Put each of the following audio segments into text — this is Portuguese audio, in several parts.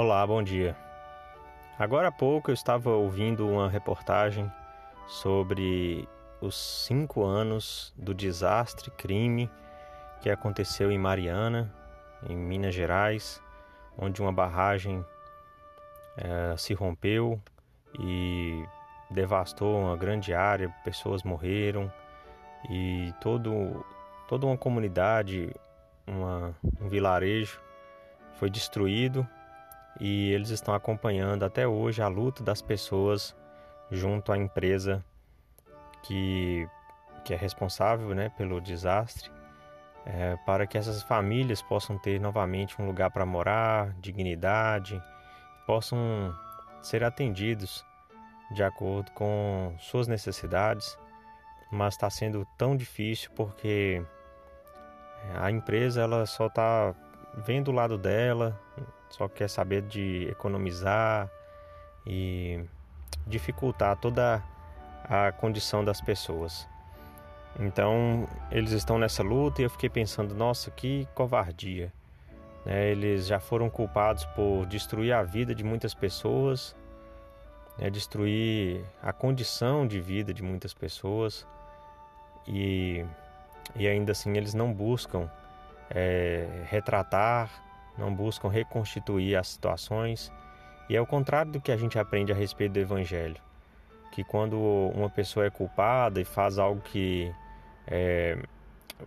Olá, bom dia. Agora há pouco eu estava ouvindo uma reportagem sobre os cinco anos do desastre, crime que aconteceu em Mariana, em Minas Gerais, onde uma barragem é, se rompeu e devastou uma grande área, pessoas morreram e todo, toda uma comunidade, uma, um vilarejo foi destruído e eles estão acompanhando até hoje a luta das pessoas junto à empresa que, que é responsável né, pelo desastre, é, para que essas famílias possam ter novamente um lugar para morar, dignidade, possam ser atendidos de acordo com suas necessidades, mas está sendo tão difícil porque a empresa ela só está vendo o lado dela, só quer saber de economizar e dificultar toda a condição das pessoas. Então eles estão nessa luta e eu fiquei pensando, nossa, que covardia. Né? Eles já foram culpados por destruir a vida de muitas pessoas, né? destruir a condição de vida de muitas pessoas e, e ainda assim eles não buscam é, retratar não buscam reconstituir as situações. E é o contrário do que a gente aprende a respeito do Evangelho. Que quando uma pessoa é culpada e faz algo que é,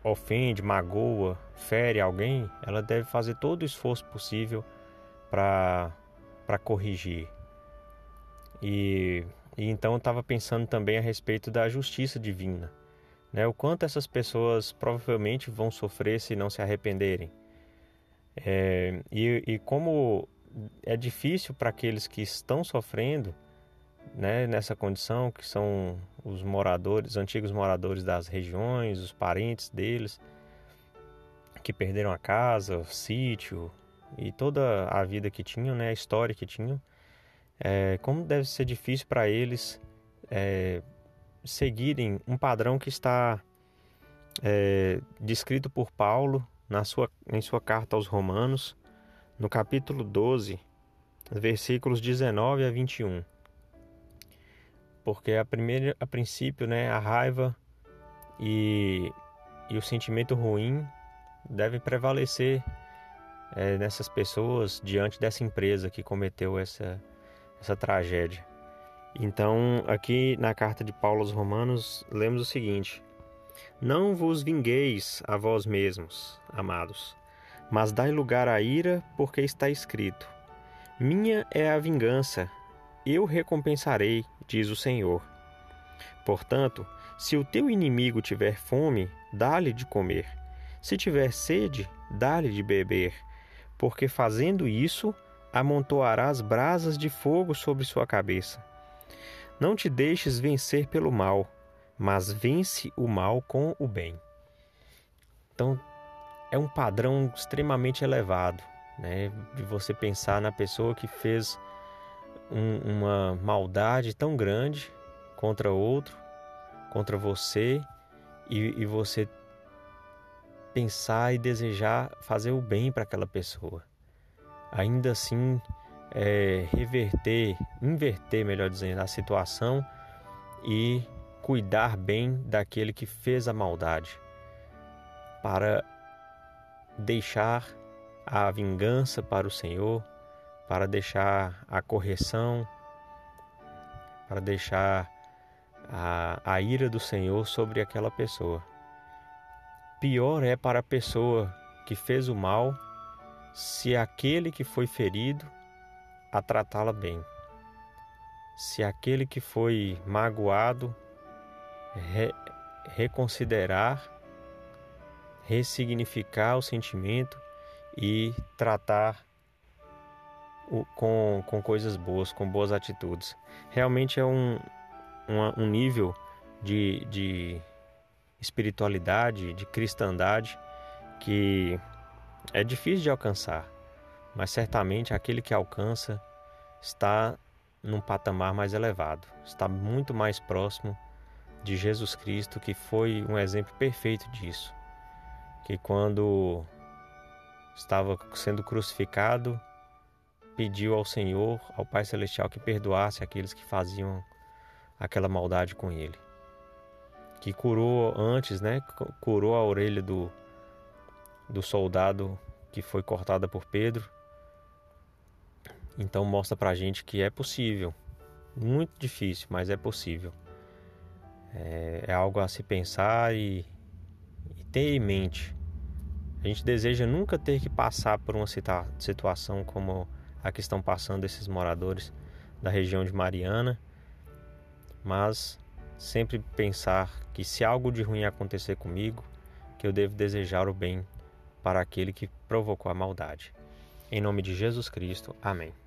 ofende, magoa, fere alguém, ela deve fazer todo o esforço possível para corrigir. E, e então eu estava pensando também a respeito da justiça divina. Né? O quanto essas pessoas provavelmente vão sofrer se não se arrependerem. É, e, e como é difícil para aqueles que estão sofrendo né, nessa condição, que são os moradores, os antigos moradores das regiões, os parentes deles, que perderam a casa, o sítio e toda a vida que tinham, né, a história que tinham, é, como deve ser difícil para eles é, seguirem um padrão que está é, descrito por Paulo na sua, em sua carta aos Romanos, no capítulo 12, versículos 19 a 21. Porque a, primeira, a princípio, né, a raiva e, e o sentimento ruim devem prevalecer é, nessas pessoas diante dessa empresa que cometeu essa, essa tragédia. Então, aqui na carta de Paulo aos Romanos, lemos o seguinte: não vos vingueis a vós mesmos, amados, mas dai lugar à ira, porque está escrito: Minha é a vingança, eu recompensarei, diz o Senhor. Portanto, se o teu inimigo tiver fome, dá-lhe de comer. Se tiver sede, dá-lhe de beber, porque fazendo isso, amontoarás brasas de fogo sobre sua cabeça. Não te deixes vencer pelo mal mas vence o mal com o bem. Então, é um padrão extremamente elevado, né? De você pensar na pessoa que fez um, uma maldade tão grande contra outro, contra você, e, e você pensar e desejar fazer o bem para aquela pessoa. Ainda assim, é, reverter, inverter, melhor dizendo, a situação e cuidar bem daquele que fez a maldade, para deixar a vingança para o Senhor, para deixar a correção, para deixar a, a ira do Senhor sobre aquela pessoa. Pior é para a pessoa que fez o mal se aquele que foi ferido a tratá-la bem. Se aquele que foi magoado re, reconsiderar, ressignificar o sentimento e tratar o, com, com coisas boas, com boas atitudes. Realmente é um, um, nível de, de espiritualidade, de cristandade que é difícil de alcançar, mas certamente aquele que alcança está num patamar mais elevado, está muito mais próximo de Jesus Cristo, que foi um exemplo perfeito disso. Que quando estava sendo crucificado, pediu ao Senhor, ao Pai Celestial, que perdoasse aqueles que faziam aquela maldade com ele. Que curou antes, né? Curou a orelha do, do soldado que foi cortada por Pedro. Então mostra pra gente que é possível. Muito difícil, mas é possível. É, é algo a se pensar e, e ter em mente. A gente deseja nunca ter que passar por uma situação como a que estão passando esses moradores da região de Mariana, mas sempre pensar que se algo de ruim acontecer comigo, que eu devo desejar o bem para aquele que provocou a maldade. Em nome de Jesus Cristo. Amém.